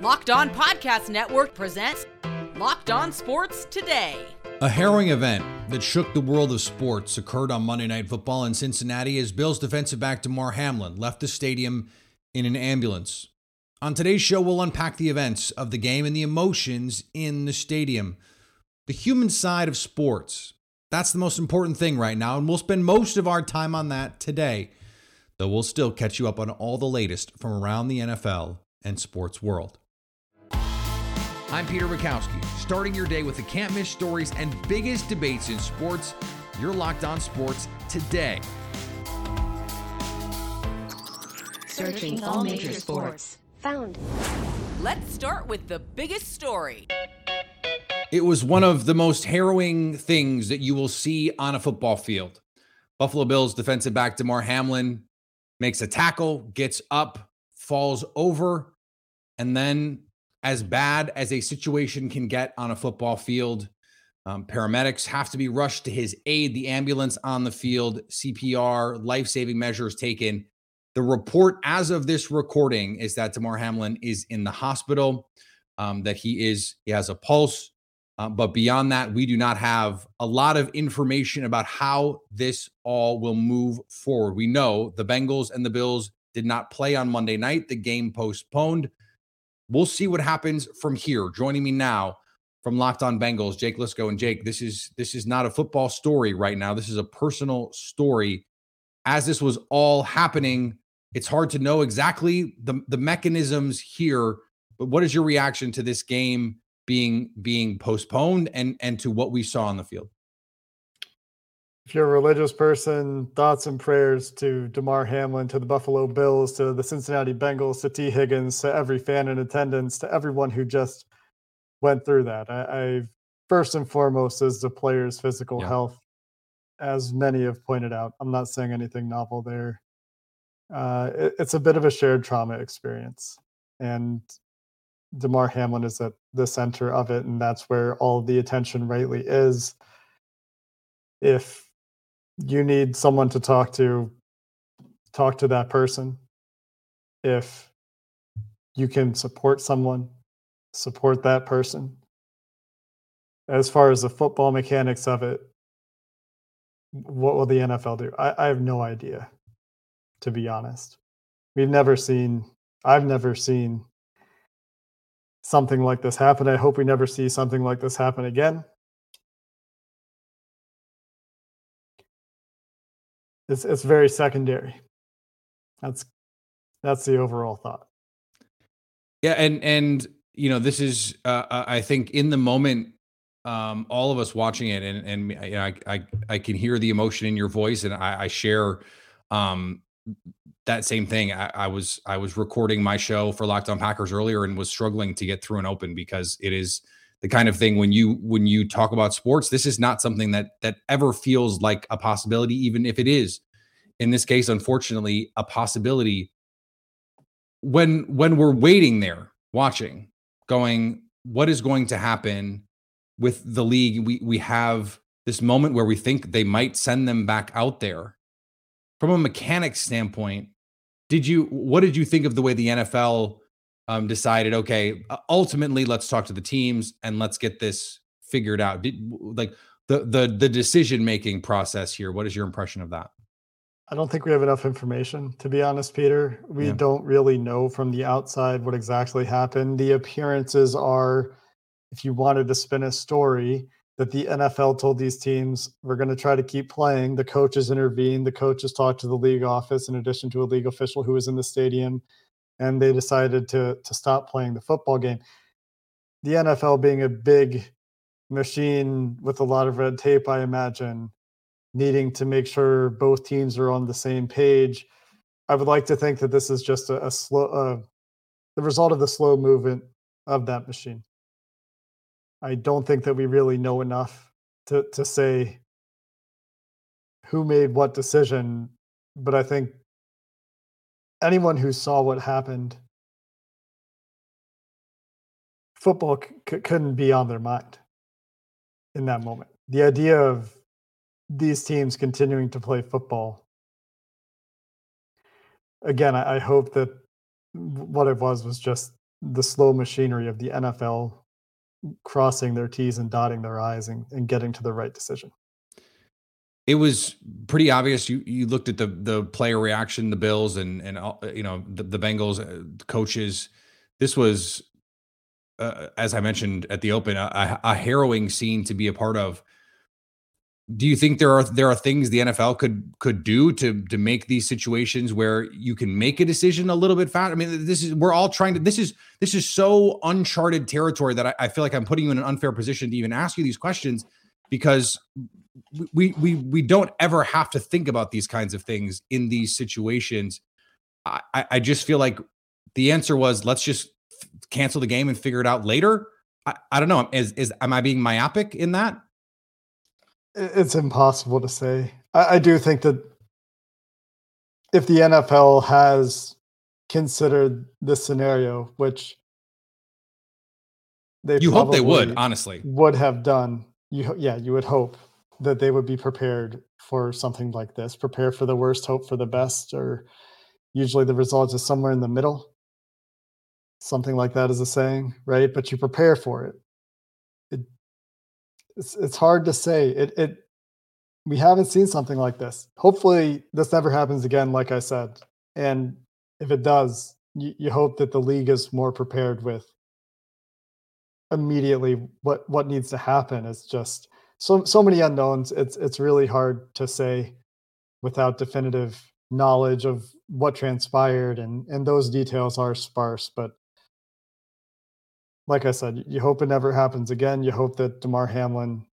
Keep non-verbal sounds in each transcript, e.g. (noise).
Locked On Podcast Network presents Locked On Sports Today. A harrowing event that shook the world of sports occurred on Monday Night Football in Cincinnati as Bills defensive back Damar Hamlin left the stadium in an ambulance. On today's show, we'll unpack the events of the game and the emotions in the stadium. The human side of sports. That's the most important thing right now, and we'll spend most of our time on that today, though we'll still catch you up on all the latest from around the NFL and sports world. I'm Peter Bukowski, starting your day with the can't miss stories and biggest debates in sports. You're locked on sports today. Searching all major sports. Found. Let's start with the biggest story. It was one of the most harrowing things that you will see on a football field. Buffalo Bills defensive back Damar Hamlin makes a tackle, gets up, falls over, and then, as bad as a situation can get on a football field, um, paramedics have to be rushed to his aid. The ambulance on the field, CPR, life saving measures taken. The report as of this recording is that Damar Hamlin is in the hospital, um, that he is, he has a pulse. Uh, but beyond that, we do not have a lot of information about how this all will move forward. We know the Bengals and the Bills did not play on Monday night, the game postponed. We'll see what happens from here. Joining me now from Locked On Bengals, Jake Liskow and Jake. This is this is not a football story right now. This is a personal story. As this was all happening, it's hard to know exactly the the mechanisms here. But what is your reaction to this game being being postponed and and to what we saw on the field? If you're a religious person, thoughts and prayers to Damar Hamlin, to the Buffalo Bills, to the Cincinnati Bengals, to Tee Higgins, to every fan in attendance, to everyone who just went through that. I, I first and foremost is the player's physical Yeah. health, as many have pointed out. I'm not saying anything novel there. Uh, it- it's a bit of a shared trauma experience, and Damar Hamlin is at the center of it, and that's where all the attention rightly is. If you need someone to talk to, talk to that person. If you can support someone, support that person. As far as the football mechanics of it, what will the NFL do? I, I have no idea, to be honest. We've never seen, I've never seen something like this happen. I hope we never see something like this happen again. It's it's very secondary. That's that's the overall thought. Yeah, and and you know this is uh, uh, I think in the moment, um, all of us watching it, and and you know, I I I can hear the emotion in your voice, and I, I share um, that same thing. I, I was I was recording my show for Locked On Packers earlier, and was struggling to get through an open because it is the kind of thing when you when you talk about sports, this is not something that that ever feels like a possibility, even if it is. In this case, unfortunately, a possibility. When when we're waiting there watching going what is going to happen with the league? We we have this moment where we think they might send them back out there. From a mechanics standpoint did you what did you think of the way the NFL um, decided okay ultimately let's talk to the teams and let's get this figured out did like the the the decision making process here what is your impression of that I don't think we have enough information, to be honest, Peter. We Yeah. don't really know from the outside what exactly happened. The appearances are, if you wanted to spin a story, that the NFL told these teams, we're going to try to keep playing. The coaches intervened. The coaches talked to the league office in addition to a league official who was in the stadium, and they decided to, to stop playing the football game. The NFL being a big machine with a lot of red tape, I imagine, needing to make sure both teams are on the same page. I would like to think that this is just a, a slow, uh, the result of the slow movement of that machine. I don't think that we really know enough to to say who made what decision, but I think anyone who saw what happened, football c- couldn't be on their mind in that moment. The idea of these teams continuing to play football. Again, I, I hope that what it was was just the slow machinery of the NFL crossing their T's and dotting their I's and, and getting to the right decision. It was pretty obvious. You you looked at the the player reaction, the Bills, and and you know the, the Bengals uh, coaches. This was, uh, as I mentioned at the open, a, a harrowing scene to be a part of do you think there are there are things the NFL could could do to to make these situations where you can make a decision a little bit faster? I mean, this is we're all trying to. This is this is so uncharted territory that I, I feel like I'm putting you in an unfair position to even ask you these questions because we we we don't ever have to think about these kinds of things in these situations. I I just feel like the answer was let's just cancel the game and figure it out later. I, I don't know. Is is am I being myopic in that? It's impossible to say. I, I do think that if the NFL has considered this scenario, which they you hope they would honestly would have done. You yeah, you would hope that they would be prepared for something like this. Prepare for the worst, hope for the best, or usually the result is somewhere in the middle. Something like that is a saying, right? But you prepare for it it's it's hard to say. It it we haven't seen something like this. Hopefully, this never happens again. Like I said, and if it does, you, you hope that the league is more prepared with immediately what what needs to happen. is just so so many unknowns. It's it's really hard to say without definitive knowledge of what transpired and and those details are sparse but like I said, you hope it never happens again. You hope that Damar Hamlin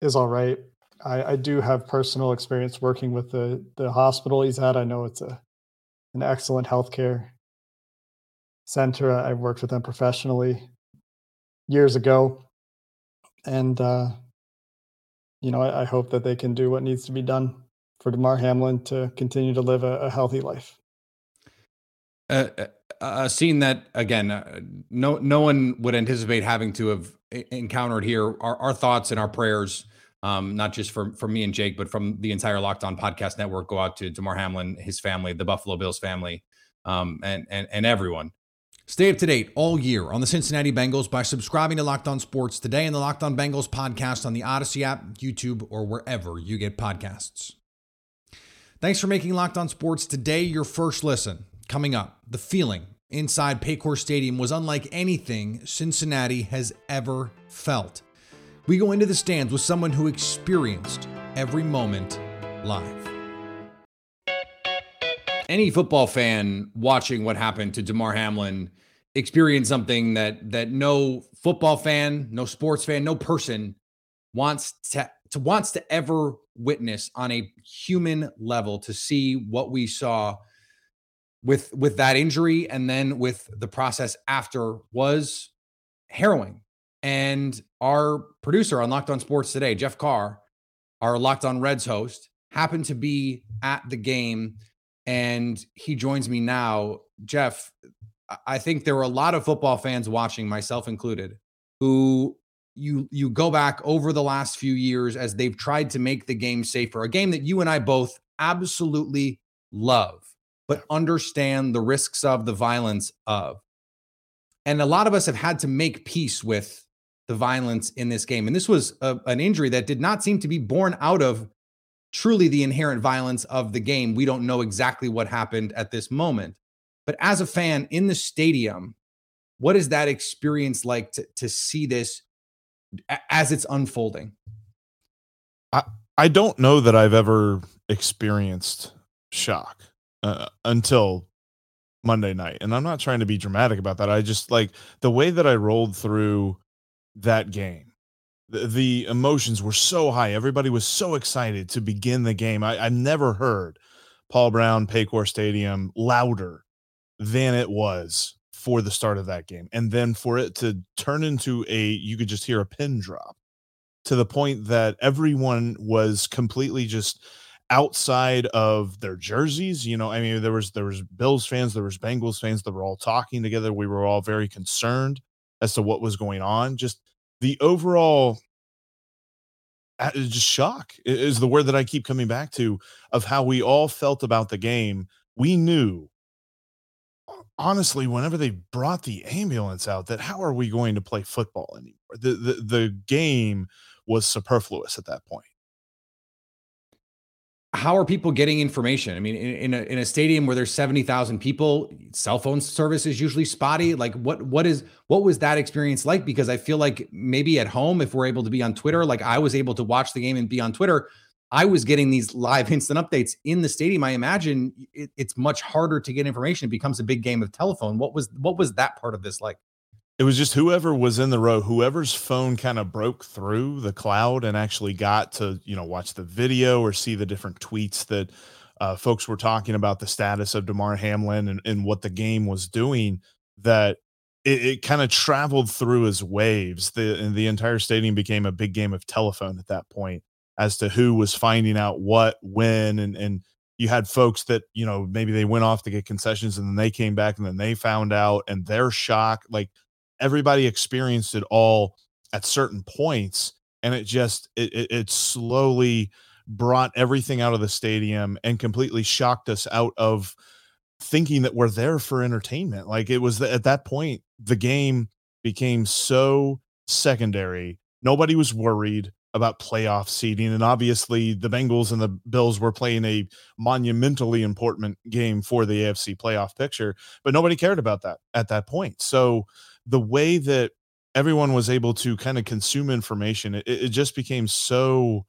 is all right. I, I do have personal experience working with the the hospital he's at. I know it's a an excellent healthcare center. I've worked with them professionally years ago, and uh, you know I, I hope that they can do what needs to be done for Damar Hamlin to continue to live a, a healthy life. Uh, uh a scene that again uh, no no one would anticipate having to have encountered here our, our thoughts and our prayers um, not just for for me and Jake but from the entire Locked On podcast network go out to Damar Hamlin his family the Buffalo Bills family um, and and and everyone Stay up to date all year on the Cincinnati Bengals by subscribing to Locked On Sports today and the Locked On Bengals podcast on the Odyssey app, YouTube, or wherever you get podcasts. Thanks for making Locked On Sports today your first listen. Coming up, the feeling inside Paycor Stadium was unlike anything Cincinnati has ever felt. We go into the stands with someone who experienced every moment live. Any football fan watching what happened to Damar Hamlin experienced something that that no football fan, no sports fan, no person wants to, to wants to ever witness on a human level to see what we saw with with that injury and then with the process after was harrowing. And our producer on Locked On Sports today, Jeff Carr, our Locked On Reds host, happened to be at the game and he joins me now. Jeff, I think there were a lot of football fans watching, myself included, who you you go back over the last few years as they've tried to make the game safer, a game that you and I both absolutely love but understand the risks of the violence of. And a lot of us have had to make peace with the violence in this game. And this was a, an injury that did not seem to be born out of truly the inherent violence of the game. We don't know exactly what happened at this moment. But as a fan in the stadium, what is that experience like to, to see this as it's unfolding? I, I don't know that I've ever experienced shock uh, until Monday night. And I'm not trying to be dramatic about that. I just like the way that I rolled through that game. The, emotions were so high. Everybody was so excited to begin the game. I, never heard Paul Brown Paycor Stadium louder than it was for the start of that game. And then for it to turn into a, you could just hear a pin drop to the point that everyone was completely just outside of their jerseys you know i mean there was there was bills fans there was bengals fans that were all talking together we were all very concerned as to what was going on just the overall uh, just shock is the word that i keep coming back to of how we all felt about the game we knew honestly, whenever they brought the ambulance out, that how are we going to play football anymore? The the, the game was superfluous at that point. How are people getting information? I mean, in, in a in a stadium where there's seventy thousand people, cell phone service is usually spotty. Like, what what is what was that experience like? Because I feel like maybe at home, if we're able to be on Twitter, like I was able to watch the game and be on Twitter, I was getting these live (laughs) instant updates in the stadium. I imagine it, it's much harder to get information. It becomes a big game of telephone. What was what was that part of this like? It was just whoever was in the row, whoever's phone kind of broke through the cloud and actually got to you know watch the video or see the different tweets that uh, folks were talking about the status of Damar Hamlin and, and what the game was doing. That it, it kind of traveled through as waves. The the entire stadium became a big game of telephone at that point as to who was finding out what when and and you had folks that you know maybe they went off to get concessions and then they came back and then they found out and their shock like everybody experienced it all at certain points and it just it, it, it slowly brought everything out of the stadium and completely shocked us out of thinking that we're there for entertainment like it was at that point the game became so secondary nobody was worried about playoff seeding. And obviously, the Bengals and the Bills were playing a monumentally important game for the AFC playoff picture, but nobody cared about that at that point. So, the way that everyone was able to kind of consume information, it, it just became so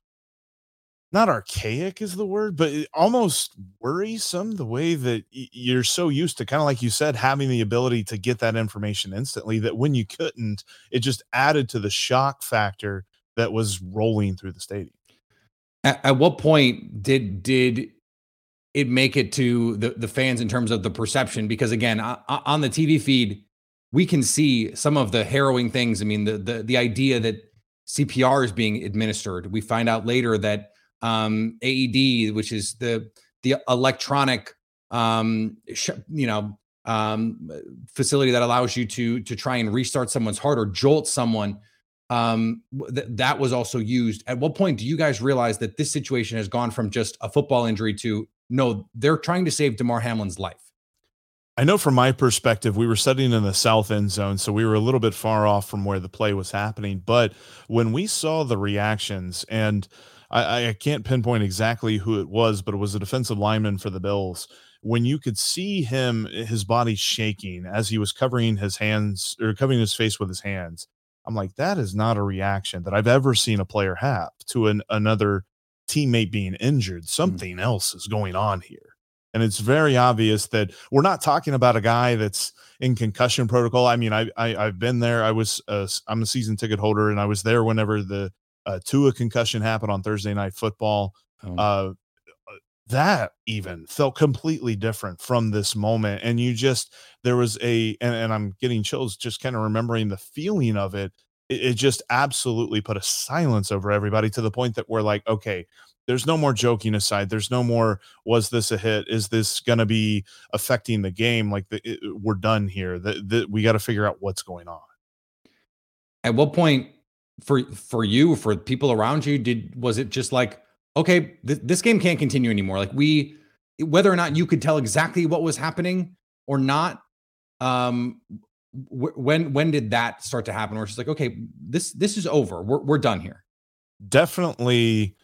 not archaic is the word, but almost worrisome the way that you're so used to kind of like you said, having the ability to get that information instantly that when you couldn't, it just added to the shock factor that was rolling through the stadium. At, at what point did did it make it to the the fans in terms of the perception? Because again, on the TV feed, we can see some of the harrowing things. I mean, the the the idea that CPR is being administered. We find out later that um, AED, which is the the electronic, um, sh- you know, um, facility that allows you to to try and restart someone's heart or jolt someone um th- that was also used at what point do you guys realize that this situation has gone from just a football injury to no they're trying to save damar hamlin's life i know from my perspective we were studying in the south end zone so we were a little bit far off from where the play was happening but when we saw the reactions and i, I can't pinpoint exactly who it was but it was a defensive lineman for the bills when you could see him his body shaking as he was covering his hands or covering his face with his hands I'm like, that is not a reaction that I've ever seen a player have to an, another teammate being injured. Hmm. Something mm. else is going on here. And it's very obvious that we're not talking about a guy that's in concussion protocol. I mean, I, I have been there. I was uh, I'm a season ticket holder, and I was there whenever the uh, Tua concussion happened on Thursday night football. Oh. Uh, that even felt completely different from this moment and you just there was a and, and i'm getting chills just kind of remembering the feeling of it. it it just absolutely put a silence over everybody to the point that we're like okay there's no more joking aside there's no more was this a hit is this going to be affecting the game like the, it, we're done here that we got to figure out what's going on at what point for for you for people around you did was it just like okay, th- this game can't continue anymore. Like we, whether or not you could tell exactly what was happening or not, um, w- when when did that start to happen? Where she's like, okay, this this is over. We're we're done here. Definitely,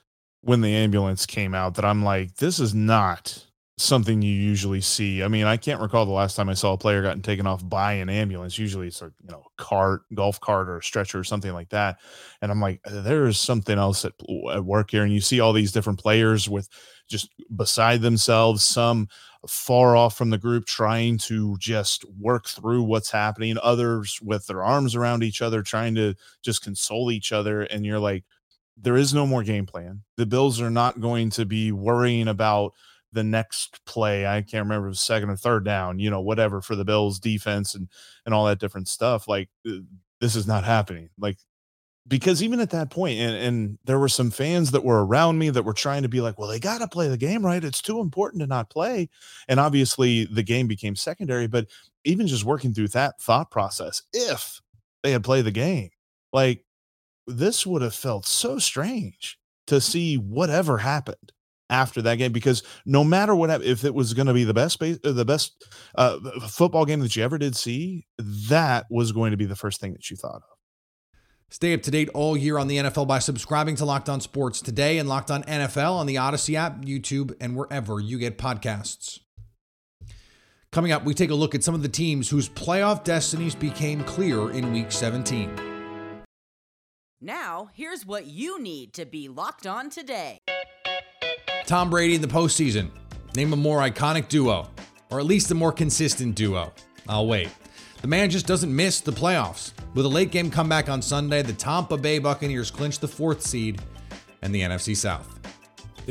when the ambulance came out, that I'm like, this is not something you usually see. I mean, I can't recall the last time I saw a player gotten taken off by an ambulance. Usually it's a you know cart, golf cart, or a stretcher or something like that. And I'm like, uh, there is something else at, at work here. And you see all these different players with just beside themselves, some far off from the group trying to just work through what's happening, others with their arms around each other trying to just console each other. And you're like, there is no more game plan. The Bills are not going to be worrying about the next play. I can't remember second or third down, you know, whatever for the Bills defense and and all that different stuff. Like uh, this is not happening. Like because even at that point, and, and there were some fans that were around me that were trying to be like, well, they got to play the game right. It's too important to not play. And obviously the game became secondary, but even just working through that thought process, if they had played the game, like this would have felt so strange to see whatever happened after that game because no matter what if it was going to be the best uh, the best uh, football game that you ever did see, that was going to be the first thing that you thought of. Stay up to date all year on the NFL by subscribing to Locked On Sports today and Locked On NFL on the Odyssey app, YouTube, and wherever you get podcasts. Coming up, we take a look at some of the teams whose playoff destinies became clear in Week 17. Now, here's what you need to be locked on today. Tom Brady in the postseason. Name a more iconic duo, or at least a more consistent duo. I'll wait. The man just doesn't miss the playoffs. With a late game comeback on Sunday, the Tampa Bay Buccaneers clinched the fourth seed and the NFC South.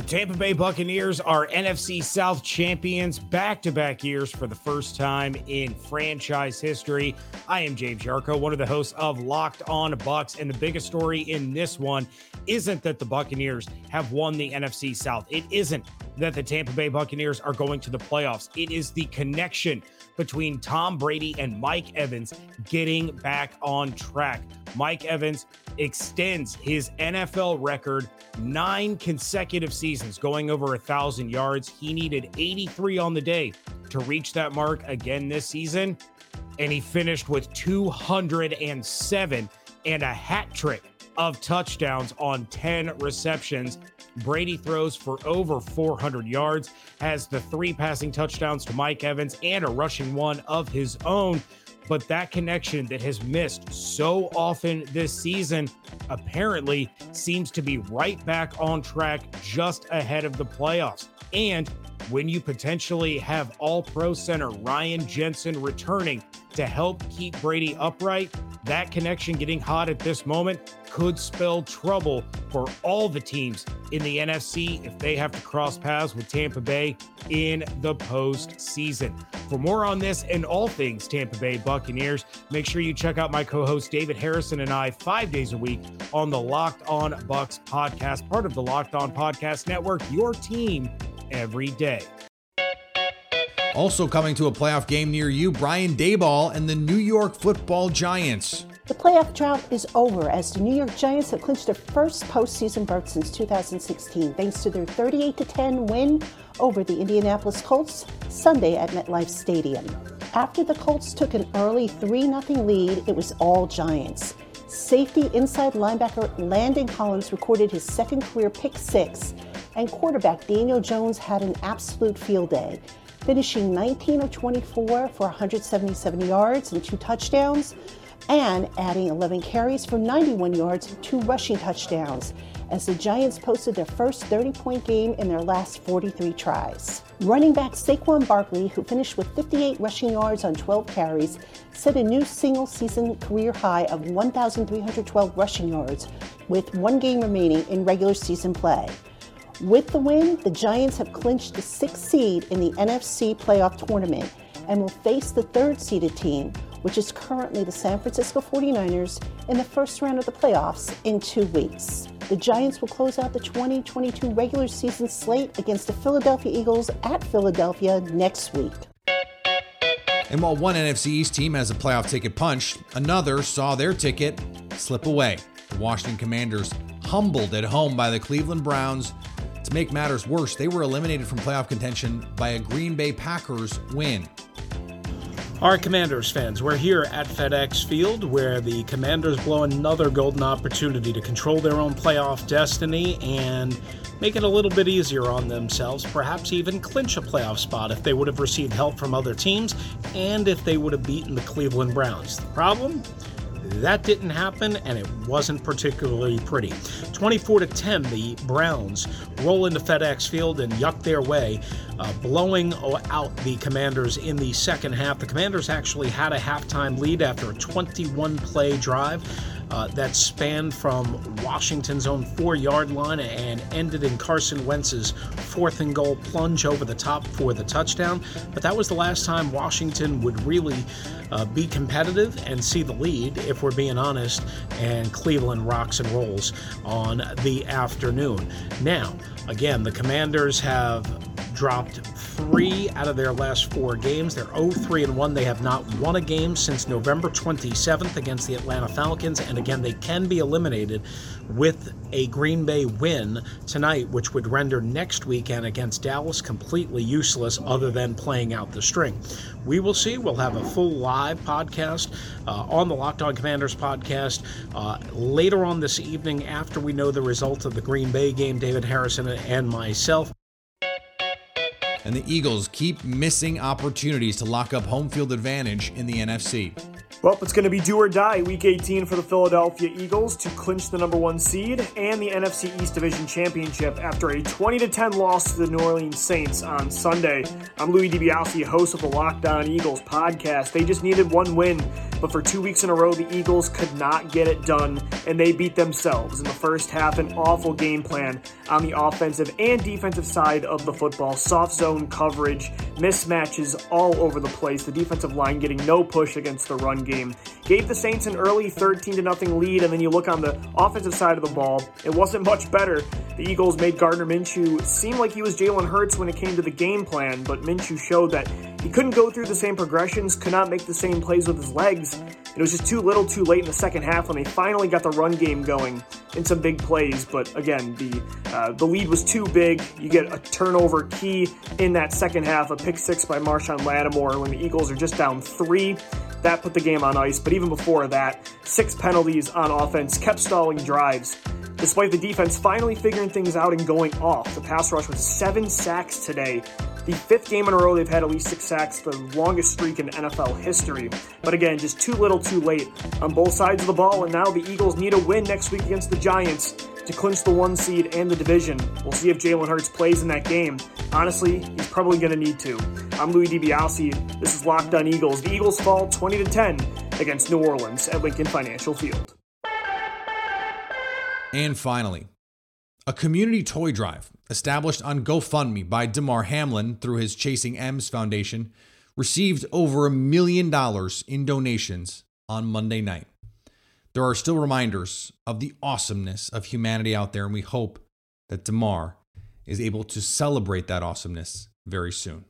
The Tampa Bay Buccaneers are NFC South champions back to back years for the first time in franchise history. I am James Yarcho, one of the hosts of Locked On Bucs. and the biggest story in this one isn't that the Buccaneers have won the NFC South. It isn't that the Tampa Bay Buccaneers are going to the playoffs. It is the connection between Tom Brady and Mike Evans getting back on track. Mike Evans extends his NFL record nine consecutive seasons, going over a thousand yards. He needed 83 on the day to reach that mark again this season, and he finished with 207 and a hat trick of touchdowns on 10 receptions. Brady throws for over 400 yards, has the three passing touchdowns to Mike Evans and a rushing one of his own. But that connection that has missed so often this season apparently seems to be right back on track just ahead of the playoffs. And when you potentially have all pro center Ryan Jensen returning to help keep Brady upright, that connection getting hot at this moment could spell trouble for all the teams in the NFC if they have to cross paths with Tampa Bay in the postseason. For more on this and all things Tampa Bay Buccaneers, make sure you check out my co host David Harrison and I five days a week on the Locked On Bucs podcast, part of the Locked On Podcast Network, your team every day. Also coming to a playoff game near you, Brian Daboll and the New York Football Giants. The playoff drought is over as the New York Giants have clinched their first postseason berth since 2016 thanks to their 38 10 win over the Indianapolis Colts Sunday at MetLife Stadium. After the Colts took an early 3 0 lead, it was all Giants. Safety inside linebacker Landon Collins recorded his second career pick six, and quarterback Daniel Jones had an absolute field day, finishing 19 of 24 for 177 yards and two touchdowns, and adding 11 carries for 91 yards and two rushing touchdowns as the Giants posted their first 30 point game in their last 43 tries. Running back Saquon Barkley, who finished with 58 rushing yards on 12 carries, set a new single season career high of 1,312 rushing yards with one game remaining in regular season play. With the win, the Giants have clinched the sixth seed in the NFC playoff tournament and will face the third seeded team, which is currently the San Francisco 49ers, in the first round of the playoffs in two weeks. The Giants will close out the 2022 regular season slate against the Philadelphia Eagles at Philadelphia next week. And while one NFC East team has a playoff ticket punched, another saw their ticket slip away. The Washington Commanders, humbled at home by the Cleveland Browns. To make matters worse, they were eliminated from playoff contention by a Green Bay Packers win. Our Commanders fans, we're here at FedEx Field where the Commanders blow another golden opportunity to control their own playoff destiny and make it a little bit easier on themselves, perhaps even clinch a playoff spot if they would have received help from other teams and if they would have beaten the Cleveland Browns. The problem? That didn't happen, and it wasn't particularly pretty. 24 to 10, the Browns roll into FedEx Field and yuck their way, uh, blowing out the Commanders in the second half. The Commanders actually had a halftime lead after a 21 play drive. Uh, that spanned from Washington's own four yard line and ended in Carson Wentz's fourth and goal plunge over the top for the touchdown. But that was the last time Washington would really uh, be competitive and see the lead, if we're being honest, and Cleveland rocks and rolls on the afternoon. Now, again, the Commanders have dropped three out of their last four games. They're 0 3 and 1. They have not won a game since November 27th against the Atlanta Falcons. And again, they can be eliminated with a Green Bay win tonight, which would render next weekend against Dallas completely useless other than playing out the string. We will see. We'll have a full live podcast uh, on the Locked On Commanders podcast uh, later on this evening after we know the result of the Green Bay game. David Harrison and myself. And the Eagles keep missing opportunities to lock up home field advantage in the NFC. Well, it's going to be do or die week 18 for the Philadelphia Eagles to clinch the number one seed and the NFC East Division Championship after a 20 10 loss to the New Orleans Saints on Sunday. I'm Louis DiBiase, host of the Locked On Eagles podcast. They just needed one win, but for two weeks in a row, the Eagles could not get it done, and they beat themselves in the first half. An awful game plan on the offensive and defensive side of the football. Soft zone coverage, mismatches all over the place. The defensive line getting no push against the run game. Gave the Saints an early 13 to nothing lead, and then you look on the offensive side of the ball, it wasn't much better. The Eagles made Gardner Minshew seem like he was Jalen Hurts when it came to the game plan, but Minshew showed that he couldn't go through the same progressions, could not make the same plays with his legs. It was just too little too late in the second half when they finally got the run game going in some big plays. But again, the uh, the lead was too big. You get a turnover key in that second half, a pick six by Marshon Lattimore when the Eagles are just down three. That put the game on ice. But even before that, six penalties on offense kept stalling drives. Despite the defense finally figuring things out and going off, the pass rush was seven sacks today. The fifth game in a row they've had at least six sacks, the longest streak in NFL history. But again, just too little too late on both sides of the ball, and now the Eagles need a win next week against the Giants to clinch the one seed and the division. We'll see if Jalen Hurts plays in that game. Honestly, he's probably going to need to. I'm Louis DiBiase. This is Locked On Eagles. The Eagles fall 20 to 10 against New Orleans at Lincoln Financial Field. And finally, a community toy drive established on GoFundMe by Damar Hamlin through his Chasing M's Foundation received over a million dollars in donations on Monday night. There are still reminders of the awesomeness of humanity out there, and we hope that Damar is able to celebrate that awesomeness very soon.